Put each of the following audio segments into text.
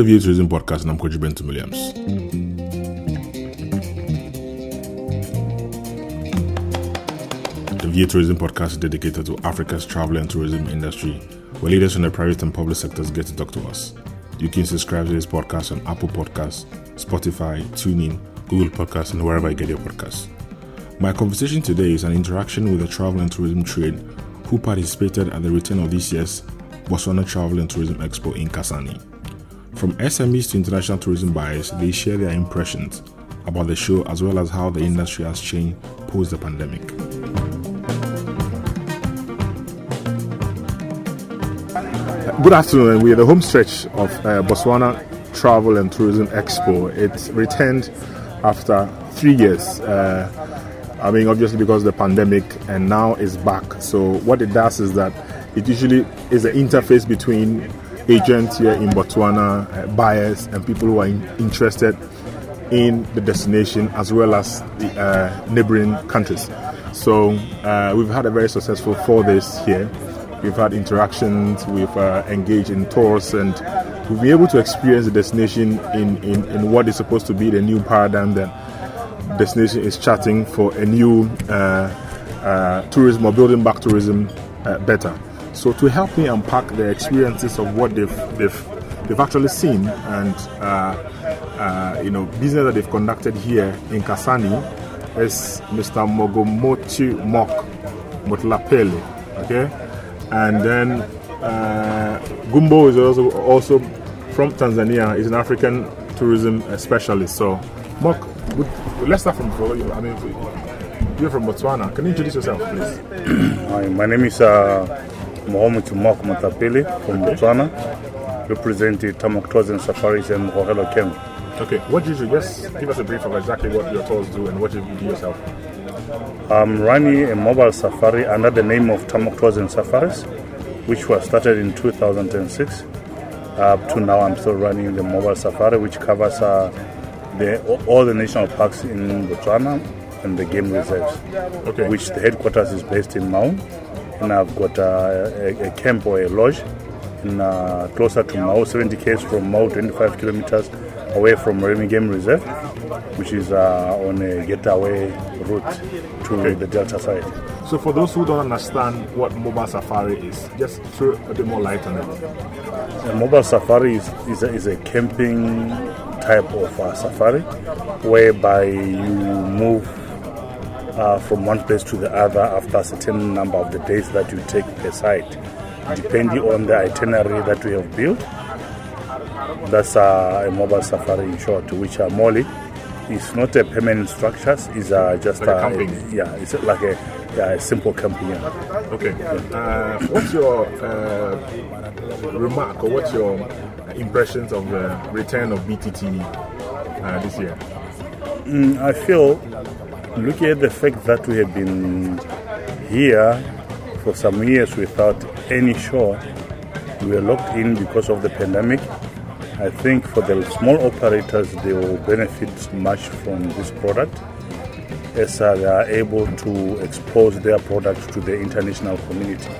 The View Tourism Podcast, and I'm Kojo Benton Williams. The View Tourism um Podcast is dedicated to Africa's travel and tourism industry, where leaders from the private and public sectors get to talk to us. You can subscribe to this podcast on Apple Podcasts, Spotify, TuneIn, Google Podcasts, and wherever you get your podcasts. My conversation today is an interaction with the travel and tourism trade who participated at the return of this year's Botswana Travel and Tourism Expo in Kasane. From SMEs to international tourism buyers, they share their impressions about the show as well as how the industry has changed post the pandemic. Good afternoon. We're at the home stretch of uh, Botswana Travel and Tourism Expo. It returned after three years. Uh, I mean, obviously because of the pandemic, and now it's back. So what it does is that it usually is an interface between agents here in Botswana, uh, buyers, and people who are in, interested in the destination as well as the uh, neighboring countries. So uh, we've had a very successful four days here. We've had interactions, we've uh, engaged in tours, and we've been able to experience the destination in, in, in what is supposed to be the new paradigm that destination is charting for a new uh, uh, tourism or building back tourism better. So to help me unpack the experiences of what they've they've, they've actually seen and uh, uh, you know business that they've conducted here in Kasane is Mr. Mogomochi Mok Motlapele, okay, and then uh, Gumbo is also also from Tanzania. He's an African tourism specialist. So Mok, let's start from I mean. You're from Botswana. Can you introduce yourself, please? Hi, my name is uh, Mohamed Tumok Matapili from Botswana, representing Tamok Tours and Safaris and Mohelo Camp. Okay, what did you just give us a brief of exactly what your tours do and what you do yourself? I'm running a mobile safari under the name of Tamok Tours and Safaris, which was started in 2006. Up to now, I'm still running the mobile safari, which covers uh, the, all the national parks in Botswana and the game reserves, okay. which the headquarters is based in Maun and I've got uh, a, a, camp or a lodge in, uh, closer to Maun, 70 km from Maun, 25 kilometers away from Remy Game Reserve, which is uh, on a getaway route to okay. the Delta side. So, for those who don't understand what mobile safari is, just throw a bit more light on it. A mobile safari is, is, a, is a camping type of uh, safari whereby you move uh, from one place to the other after a certain number of the days that you take per site, depending on the itinerary that we have built. That's uh, a mobile safari in short, which are Molly. It's not a permanent structure. It's uh, just like a, a, yeah, it's like a, yeah, a simple camping. Yeah. Okay. Uh, what's your uh, remark or what's your impressions of the return of BTT uh, this year? Mm, I feel looking at the fact that we have been here for some years without any show, we were locked in because of the pandemic. I think for the small operators, they will benefit much from this product as they are able to expose their product to the international community.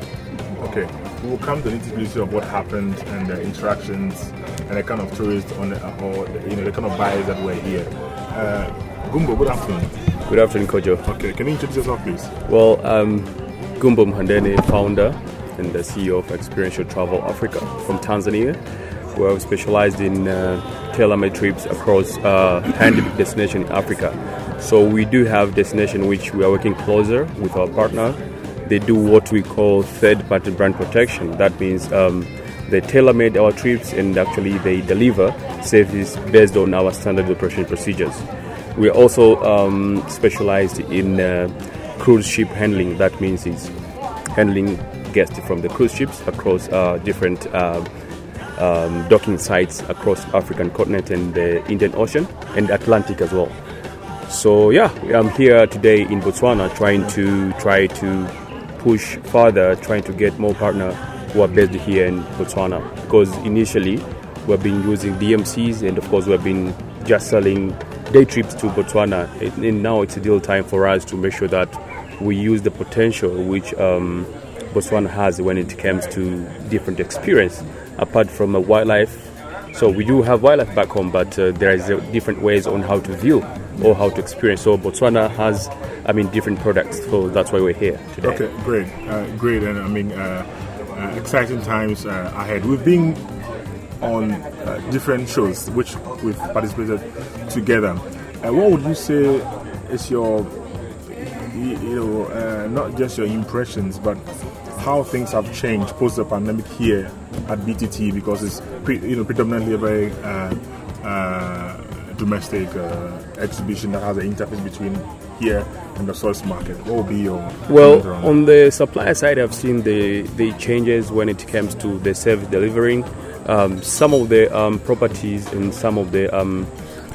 Okay, we will come to the nitty-gritty of what happened and the interactions and the kind of tourists on the, or you know the kind of buyers that were here. Uh, Gumbo, good afternoon. Good afternoon, Kojo. Okay, can you introduce yourself, please? Well, I'm Gumbo Mhandene, founder and the CEO of Experiential Travel Africa from Tanzania, where we specialized in uh, tailor-made trips across uh, pandemic destination in Africa. So we do have destination which we are working closer with our partner. They do what we call third-party brand protection. That means um, they tailor-made our trips and actually they deliver service based on our standard operation procedures. We are also um, specialized in uh, cruise ship handling. That means it's handling guests from the cruise ships across uh, different uh, um, docking sites across African continent and the Indian Ocean and Atlantic as well. So yeah, I'm here today in Botswana trying to try to push further, trying to get more partner who are based here in Botswana. Because initially we've been using DMCs and of course we've been just selling day trips to Botswana. And now it's a deal time for us to make sure that we use the potential which um, Botswana has when it comes to different experience, apart from a wildlife So we do have wildlife back home, but uh, there is uh, different ways on how to view or how to experience. So Botswana has, I mean, different products. So that's why we're here today. Okay, great, uh, great, and I mean, uh, uh, exciting times uh, ahead. We've been on different shows which we've participated together. And what would you say is your, you know, not just your impressions, but how things have changed post the pandemic here at BTT because it's pre, you know predominantly a very uh, uh, domestic uh, exhibition that has an interface between here and the source market. What will be your well on the supplier side? I've seen the the changes when it comes to the service delivering. Um, some of the um, properties and some of the um,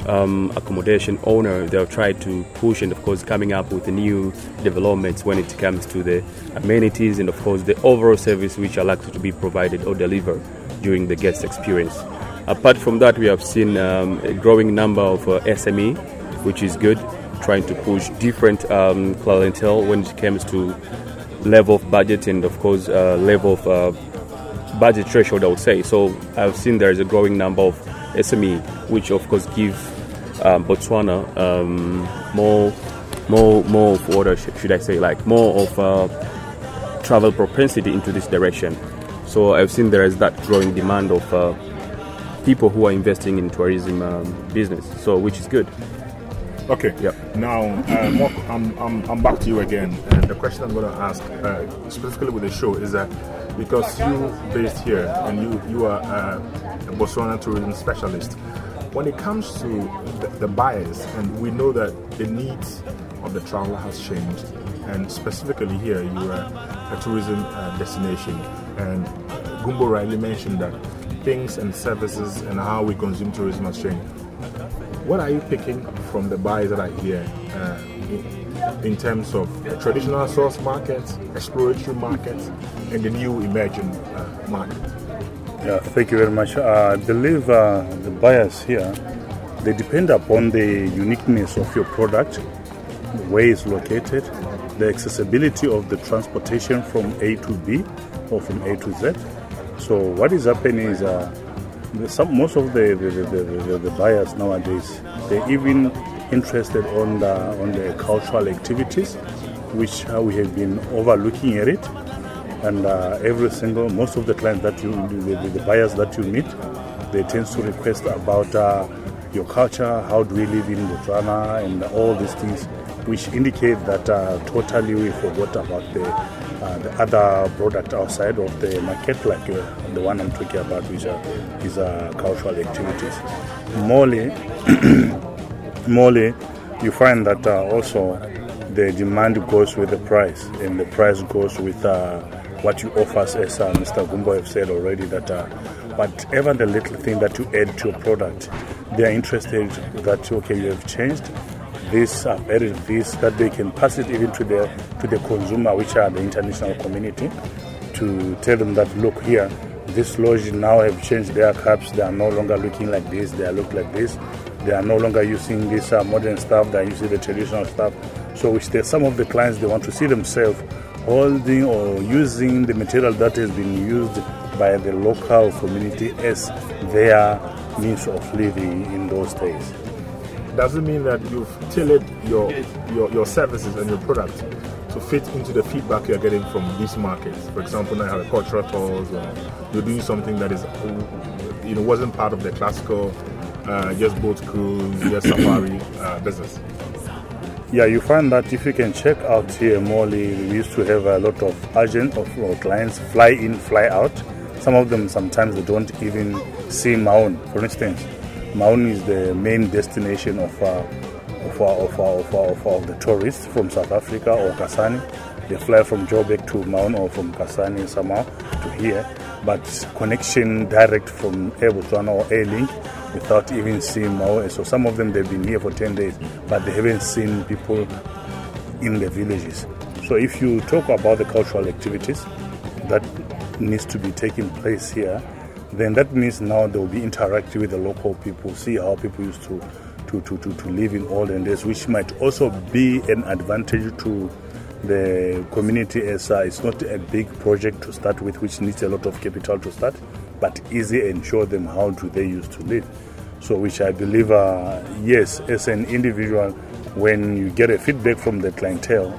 um, accommodation owner, they've tried to push and, of course, coming up with new developments when it comes to the amenities and, of course, the overall service which are likely to be provided or delivered during the guest experience. Apart from that, we have seen um, a growing number of uh, SME, which is good, trying to push different clientele when it comes to level of budget and, of course, uh, level of uh, budget threshold, I would say. So I've seen there is a growing number of SME, which of course give um, Botswana um, more, more, more of what should I say, like more of uh, travel propensity into this direction. So I've seen there is that growing demand of uh, people who are investing in tourism um, business. So which is good. Okay. Yeah. Now, uh, I'm, I'm, I'm back to you again. And the question I'm going to ask, uh, specifically with the show, is that because you based here and you you are uh, a Botswana tourism specialist, when it comes to the, the buyers, and we know that the needs of the traveler has changed, and specifically here, you are a tourism uh, destination, and Gumbo rightly mentioned that things and services and how we consume tourism has changed. What are you picking from the buyers that are here uh, in, terms of traditional source markets, exploratory markets, and the new emerging uh, market? Yeah, thank you very much. Uh, I believe uh, the buyers here, they depend upon the uniqueness of your product, where it's located, the accessibility of the transportation from A to B or from A to Z. So what is happening is uh, some, most of the the, the, the, the, buyers nowadays, they're even interested on the, on the cultural activities, which uh, we have been overlooking at it. And uh, every single most of the clients that you the, the, buyers that you meet they tend to request about uh, your culture how do we live in Botswana and all these things which indicate that uh, totally we forgot about the uh, the other product outside of the market like uh, the one I'm talking about which is uh, cultural activities. Morely Morely you find that also the demand goes with the price and the price goes with what you offer, as uh, Mr. Gumbo have said already, that uh, whatever the little thing that you add to a product, they are interested that, okay, you have changed this, I've added this, that they can pass it even to the, to the consumer, which are the international community, to tell them that, look here, this lodge now have changed their cups, they are no longer looking like this, they look like this, they are no longer using this uh, modern stuff, they are using the traditional stuff. So which some of the clients, they want to see themselves holding or using the material that has been used by the local community as their means of living in those days. Does it mean that you've tailored your, your, your services and your products to fit into the feedback you're getting from these markets? For example, now you have a cultural tours, or you're doing something that is, you know, wasn't part of the classical uh, just boat cruise, just safari uh, business. Yeah, you find that if you can check out here Morely, we used to have a lot of agents of our clients fly in, fly out. Some of them sometimes they don't even see Maun. For instance, Maun is the main destination of uh, of, uh, of, uh, of, uh, of, of, the tourists from South Africa or Kasane. They fly from Joburg to Maun or from Kasane somehow to here, but connection direct from Air Botswana or Air Link without even seeing Maun. So some of them they've been here for 10 days, but they haven't seen people in the villages. So if you talk about the cultural activities that needs to be taking place here, then that means now they will be interacting with the local people, see how people used to to, to, to, to live in olden days, which might also be an advantage to the community as uh, it's not a big project to start with, which needs a lot of capital to start but easy and show them how do they used to live. So, which I believe, uh, yes, as an individual, when you get a feedback from the clientele,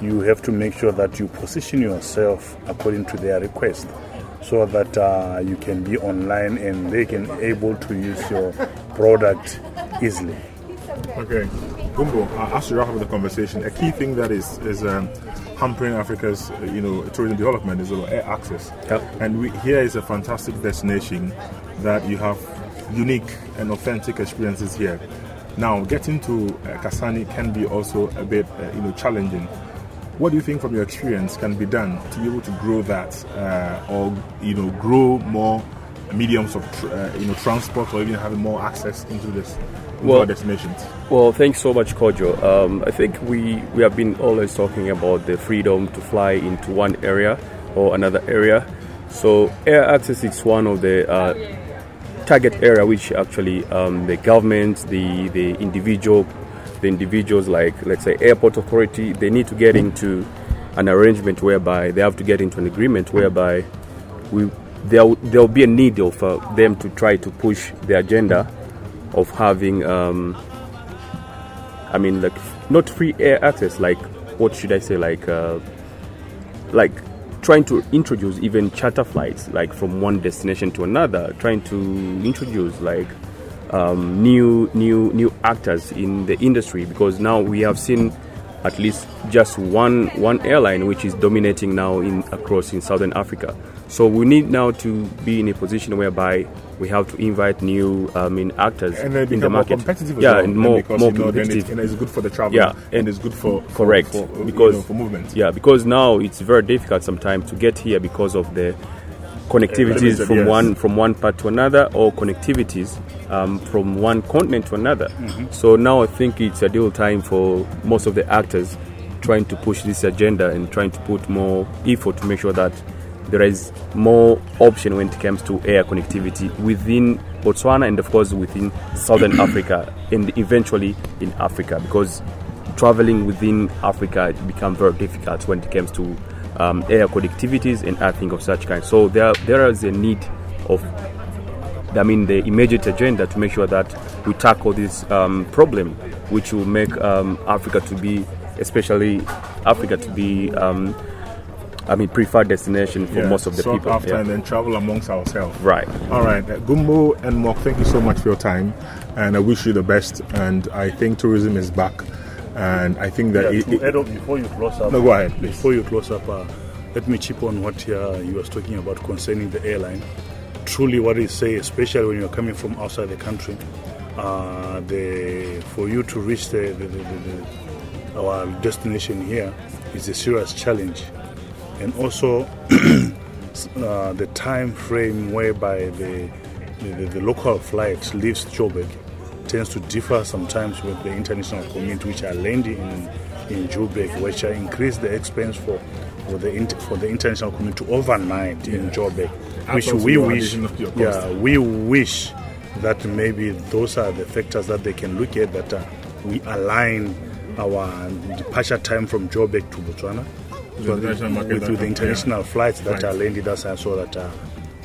you have to make sure that you position yourself according to their request so that uh, you can be online and they can able to use your product easily. Okay, Gumbo, as we wrap up the conversation, a key thing that is is um, hampering Africa's uh, you know tourism development is air access. Yep. And we, here is a fantastic destination that you have unique and authentic experiences here. Now, getting to uh, Kasane can be also a bit uh, you know challenging. What do you think, from your experience, can be done to be able to grow that, uh, or you know, grow more mediums of tr- uh, you know transport, or even having more access into this Well- our destinations? Well, thanks so much, Kojo. Um, I think we, we have been always talking about the freedom to fly into one area or another area. So air access is one of the uh, target area which actually um, the government, the the individual, the individuals like let's say airport authority, they need to get into an arrangement whereby they have to get into an agreement whereby we there there will be a need of uh, them to try to push the agenda of having um, I mean, like not free air access. Like, what should I say? Like, uh, like trying to introduce even charter flights, like from one destination to another. Trying to introduce like um, new, new, new actors in the industry because now we have seen at least just one one airline which is dominating now in across in southern Africa. So we need now to be in a position whereby we have to invite new um, I mean actors and in the market. yeah, well, and more because, more you know, competitive. it, and it's good for the travel. Yeah, and, and- it's good for, for Correct, for, you because know, for movement. Yeah, because now it's very difficult sometimes to get here because of the connectivities from yes. one from one part to another or connectivities um, from one continent to another. Mm-hmm. So now I think it's ideal time for most of the actors trying to push this agenda and trying to put more effort to make sure that there is more option when it comes to air connectivity within Botswana and of course within Southern Africa and eventually in Africa because traveling within Africa it becomes very difficult when it comes to um, air connectivities and everything of such kind. So there there is a need of I mean the immediate agenda to make sure that we tackle this um, problem, which will make um, Africa to be, especially Africa to be, um, I mean, preferred destination for Yeah, most of the people. after Yeah. and then travel amongst ourselves. Right. All right, uh, Gumbo and Mok, thank you so much for your time, and I wish you the best. And I think tourism is back, and I think that Yeah, it, to it- add up before you close up. No, go ahead, please. Before you close up, uh, let me chip on what uh, you were talking about concerning the airline. Truly, what it say, especially when you're coming from outside the country, uh, the for you to reach the, the, the, our destination here is a serious challenge, and also uh, the time frame whereby the the, the, the local flight leaves Joburg tends to differ sometimes with the international community, which are landing in in Joburg, which are increase the expense for for the inter, for the international community to overnight in Joburg, which we wish, addition of your cost. yeah, we wish that maybe those are the factors that they can look at that uh, we align our departure time from Joburg to Botswana the with, the yeah. international flights that Right. are landed aside so that uh,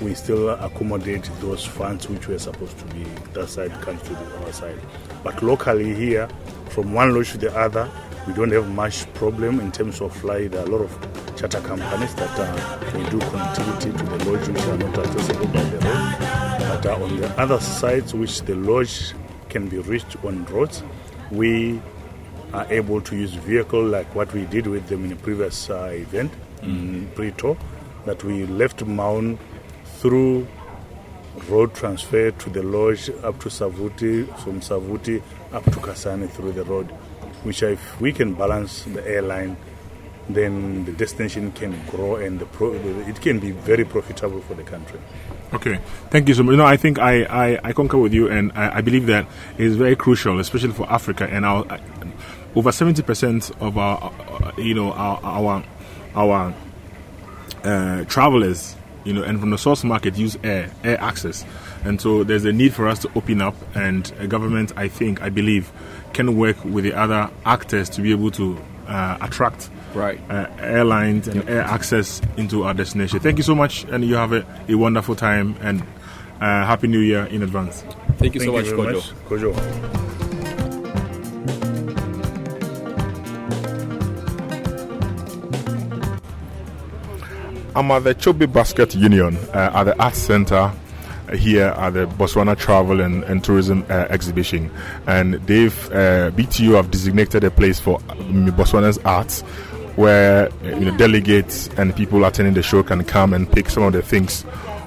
we still accommodate those funds which were supposed to be that side comes to the other side. But locally here, from one lodge to the other, we don't have much problem in terms of flight. There are a lot of charter companies that uh, do connectivity to the lodge which are not accessible by the road. But uh, on the other sides, which the lodge can be reached on roads, we are able to use vehicle like what we did with them in a previous uh, event in Preto, that we left Maun through road transfer to the lodge up to Savuti, from Savuti up to Kasane through the road, which if we can balance the airline, then the destination can grow and the pro- it can be very profitable for the country. Okay, thank you so much. You know, I think I, I, I concur with you, and I, I believe that is very crucial, especially for Africa. And our over seventy percent of our, uh, you know, our our, our uh, travelers, you know, and from the source market use air air access, and so there's a need for us to open up. And a government, I think, I believe, can work with the other actors to be able to uh, attract Right. uh, airlines and air access into our destination. Thank you so much, and you have a, a wonderful time and uh, happy New Year in advance. Thank you so Thank much, you very Kojo. much, Kojo. I'm at the Chobe Basket Union uh, at the Arts Center here at the Botswana Travel and, and Tourism uh, Exhibition. And they've, uh, BTU have designated a place for um, Botswana's arts where uh, you know, delegates and people attending the show can come and pick some of the things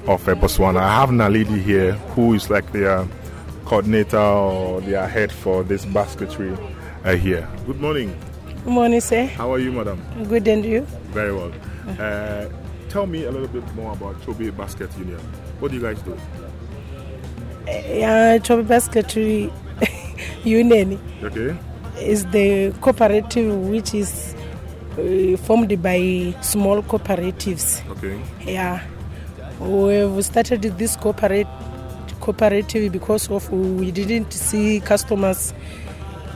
of uh, Botswana. I have a lady here who is like their coordinator or their head for this basketry uh, here. Good morning. Good morning, sir. How are you, madam? Good and you? Very well. Uh, tell me a little bit more about Chobe Basket Union. What do you guys do? Yeah, Chobe Basketry Union Okay. is the cooperative which is uh, formed by small cooperatives. Okay. Yeah, we've started this cooperate, cooperative because of we didn't see customers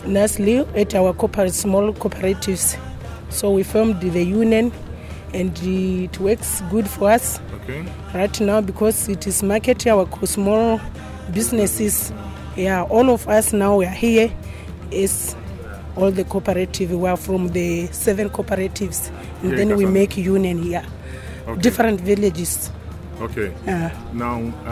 nicely at our cooper- small cooperatives, so we formed the union, and it works good for us. Okay. right now because it is marketing our small businesses. Yeah, all of us now we are here is all the cooperative. We are from the seven cooperatives, and then we make union here, Okay. different villages. Okay. Now, uh,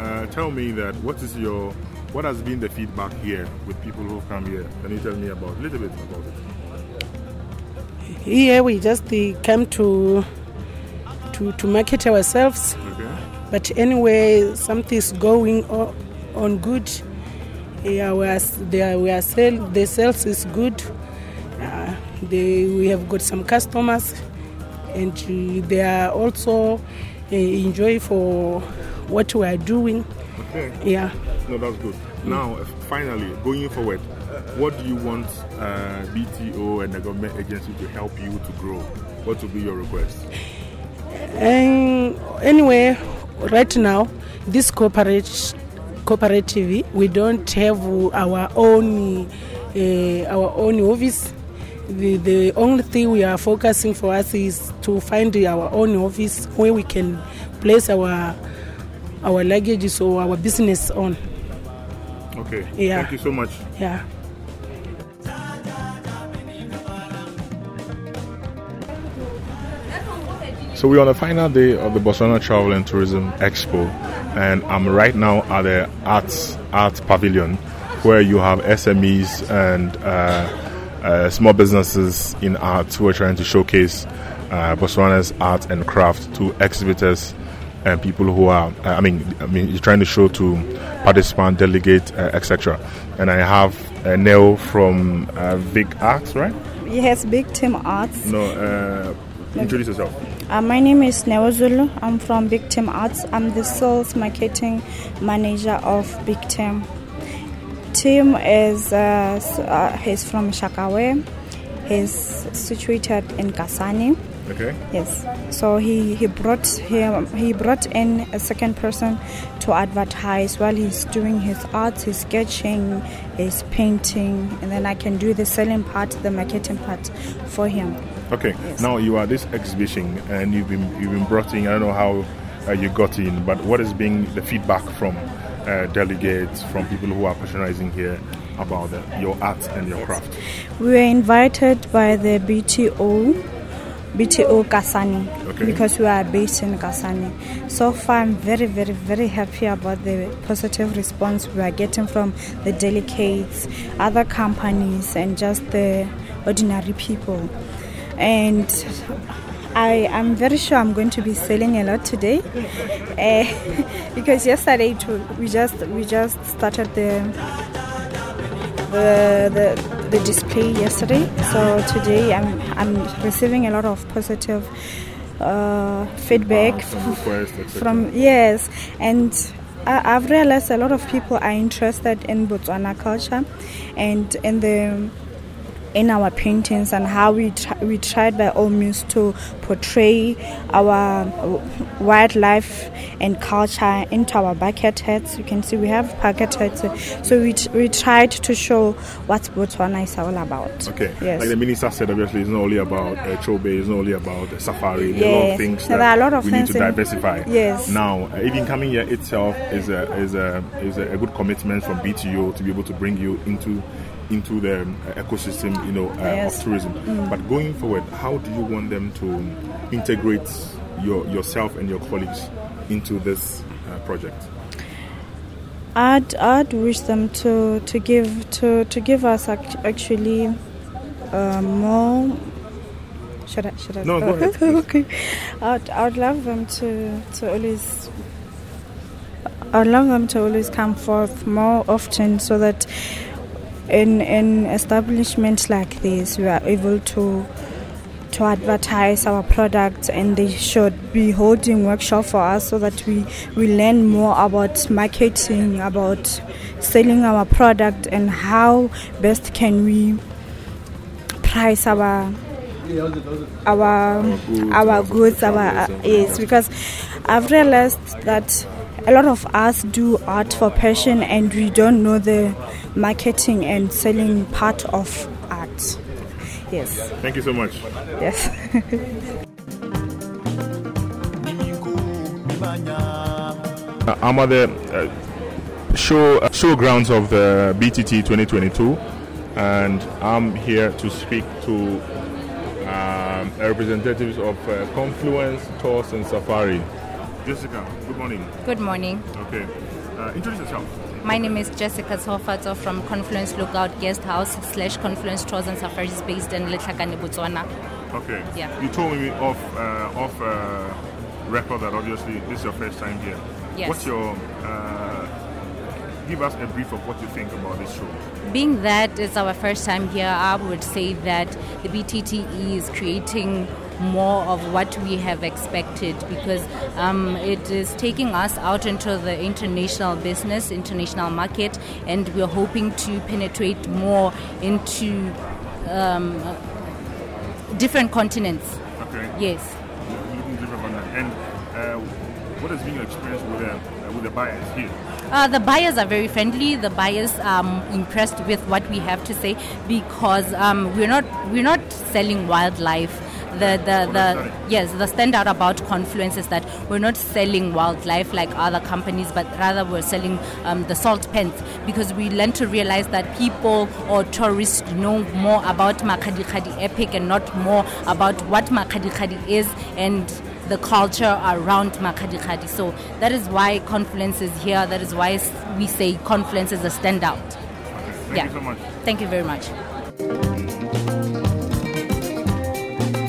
uh, tell me that what is your what has been the feedback here with people who come here? Can you tell me about a little bit about it? Here we just uh, come to to to market ourselves. Okay. But anyway, something's going on, on good. Yeah, we are, they are, we are sell, the sales is good. Uh, they, we have got some customers, and they are also uh, enjoy for what we are doing. Okay. Yeah. No, that's good. Now, uh, finally, going forward, what do you want uh, BTO and the government agency to help you to grow? What would be your request? And anyway, right now, this cooperative, cooperative, we don't have our own uh, our own office. The, the only thing we are focusing for us is to find our own office where we can place our our luggages or our business on. Okay. Yeah. Thank you so much. Yeah. So we're on the final day of the Botswana Travel and Tourism Expo, and I'm right now at the Arts Art Pavilion, where you have SMEs and uh, uh, small businesses in art who are trying to showcase uh, Botswana's art and craft to exhibitors and people who are, uh, I mean, I mean, you're trying to show to participant, delegate, uh, etc. And I have uh, Neo from uh, Vic Arts, right? Yes, Big Team Arts. No, uh, introduce yourself. Uh, my name is Newazulu. I'm from Big Team Arts. I'm the sales marketing manager of Big Team. Tim is uh, uh, he's from Shakawe. He's situated in Kasane. Okay. Yes. So he, he brought him he brought in a second person to advertise while he's doing his art, his sketching, his painting, and then I can do the selling part, the marketing part for him. Okay. Yes. Now you are this exhibition, and you've been you've been brought in. I don't know how uh, you got in, but what has been the feedback from uh, delegates, from people who are patronizing here about your art and your craft? We were invited by the BTO, BTO Kasane, Okay. because we are based in Kasane. So far, I'm very, very, very happy about the positive response we are getting from the delegates, other companies, and just the ordinary people. And I am very sure I'm going to be selling a lot today, uh, because yesterday too, we just we just started the the, the the display yesterday. So today I'm I'm receiving a lot of positive uh, feedback requests, from yes, and I, I've realized a lot of people are interested in Botswana culture, and in the in our paintings and how we try, we tried by all means to portray our wildlife and culture into our bucket hats. You can see we have bucket hats, so we we tried to show what Botswana is all about. Okay. Yes. Like the minister said, obviously, it's not only about uh, Chobe, it's not only about uh, safari. There are a lot of things There are a lot of we need to diversify. Yes. Now, uh, even coming here itself is a is a is a, a good commitment from BTO to be able to bring you into into the um, ecosystem, you know, uh, Yes. of tourism. Mm. But going forward, how do you want them to integrate your yourself and your colleagues into this uh, project? I'd I'd wish them to to give to to give us act- actually uh, more. Should I should I? No, go ahead, okay, I'd I'd love them to to always. I'd love them to always come forth more often so that in in establishments like this we are able to to advertise our products and they should be holding workshop for us so that we, we learn more about marketing about selling our product and how best can we price our our our goods our uh, yes because i've realized that a lot of us do art for passion and we don't know the marketing and selling part of art yes Thank you so much. yes Uh, I'm at the uh, show uh, showgrounds of the BTT 2022, and I'm here to speak to um, representatives of uh, Confluence Tours and Safari. Jessica, good morning. Good morning. Okay, uh, introduce yourself. My name is Jessica Tsofatso from Confluence Lookout Guest House slash Confluence Tours and Safaris based in Letlhakane, Botswana. Okay. Yeah. You told me off uh, off uh, record that obviously this is your first time here. Yes. What's your uh, give us a brief of what you think about this show? Being that it's our first time here, I would say that the BTTE is creating more of what we have expected because um, it is taking us out into the international business, international market, and we're hoping to penetrate more into um, different continents. Okay. Yes. Looking different. And uh, what has been your experience with uh, with the buyers here? Uh, the buyers are very friendly. The buyers are um, impressed with what we have to say because um, we're not we're not selling wildlife. The, the, the yes the standout about confluence is that we're not selling wildlife like other companies but rather we're selling um, the salt pans because we learn to realize that people or tourists know more about Makgadikgadi epic and not more about what Makgadikgadi is and the culture around Makgadikgadi. So that is why Confluence is here. That is why we say Confluence is a standout. Thank yeah. you so much. Thank you very much.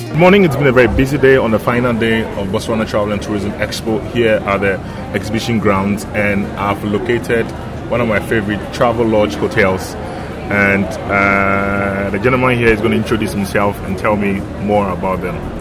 Good morning. It's been a very busy day on the final day of Botswana Travel and Tourism Expo here at the exhibition grounds, and I've located one of my favorite travel lodge hotels. And uh, the gentleman here is going to introduce himself and tell me more about them.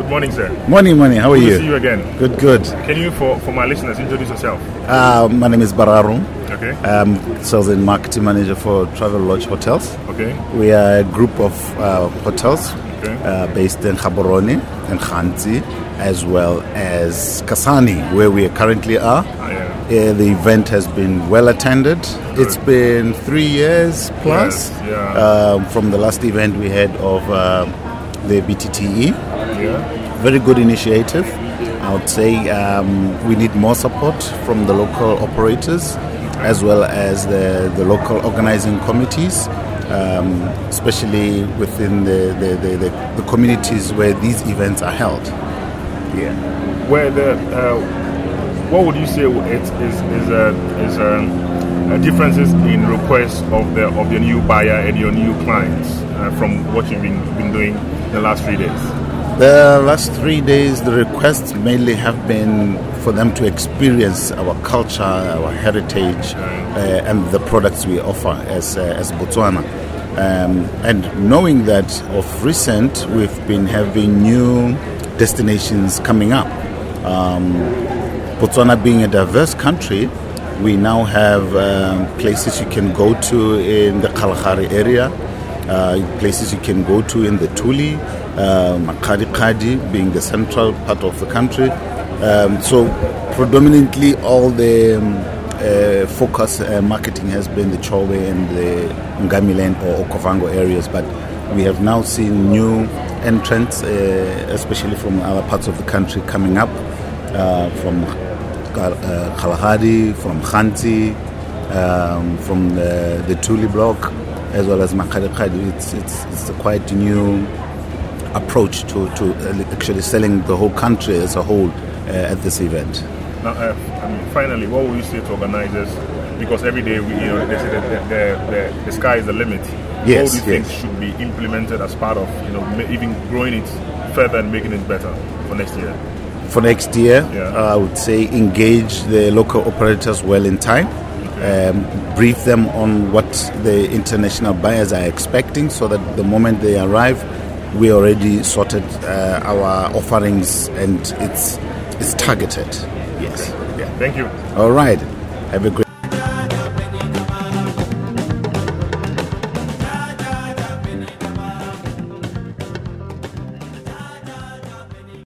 Good morning, sir. Morning, morning. How are Good you? to see you again. Good, good. Can you, for, for my listeners, introduce yourself? Uh, my name is Bararum. Okay. I'm sales and marketing manager for Travel Lodge Hotels. Okay. We are a group of uh, hotels Okay. uh, based in Gaborone and Ghanzi, as well as Kasane, where we currently are. Ah, yeah. Uh, the event has been well attended. It's been three years plus Yes, yeah. um, from the last event we had of um the BTTE. Very good initiative. I would say um, we need more support from the local operators as well as the, the local organizing committees, um, especially within the, the, the, the, the communities where these events are held. Yeah. Where the uh, what would you say it is is a is a, a differences in requests of the of your new buyer and your new clients uh, from what you've been, been doing the last three days? The last three days, the requests mainly have been for them to experience our culture, our heritage, uh, and the products we offer as, uh, as Botswana. Um, and knowing that of recent, we've been having new destinations coming up. Um, Botswana being a diverse country, we now have um, places you can go to in the Kalahari area. uh, places you can go to in the Tuli, uh, being the central part of the country. Um, so predominantly all the um, uh, focus uh, marketing has been the Chobe and the Ngamiland or Okavango areas, but we have now seen new entrants, uh, especially from other parts of the country, coming up uh, from uh, Kalahari, from Ghanzi, um, from the, the Tuli block, as well as Makgadikgadi. It's, it's, it's a quite new approach to, to actually selling the whole country as a whole uh, at this event. Now, uh, I mean, finally, what will you say to organizers? Because every day, we, you know, they say that the, the, the, sky is the limit. Yes, what do you yes. think should be implemented as part of, you know, even growing it further and making it better for next year? For next year, Yeah. I would say engage the local operators well in time. Um, brief them on what the international buyers are expecting so that the moment they arrive, we already sorted uh, our offerings and it's, it's targeted. Yes. Yeah. Thank you. All right. Have a great